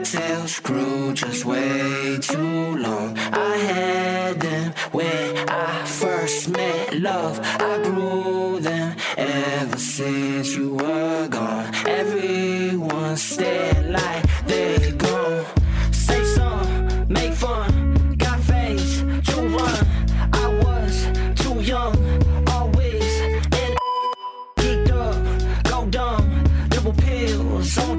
tail grew just way too long. I had them when I first met love. I grew them ever since you were gone. Everyone stared like they gone. Say some, make fun, got face to run. I was too young. always in Geeked up, go dumb, double pills on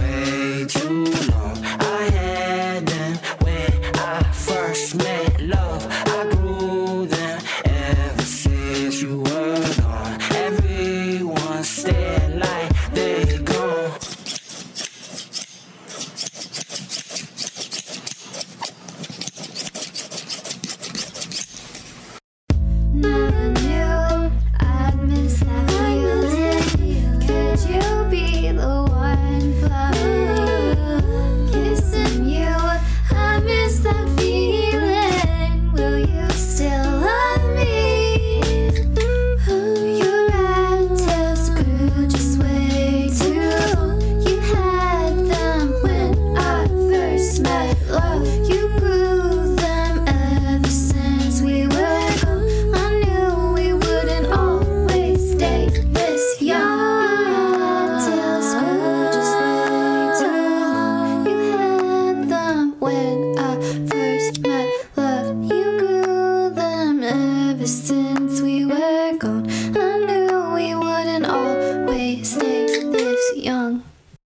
this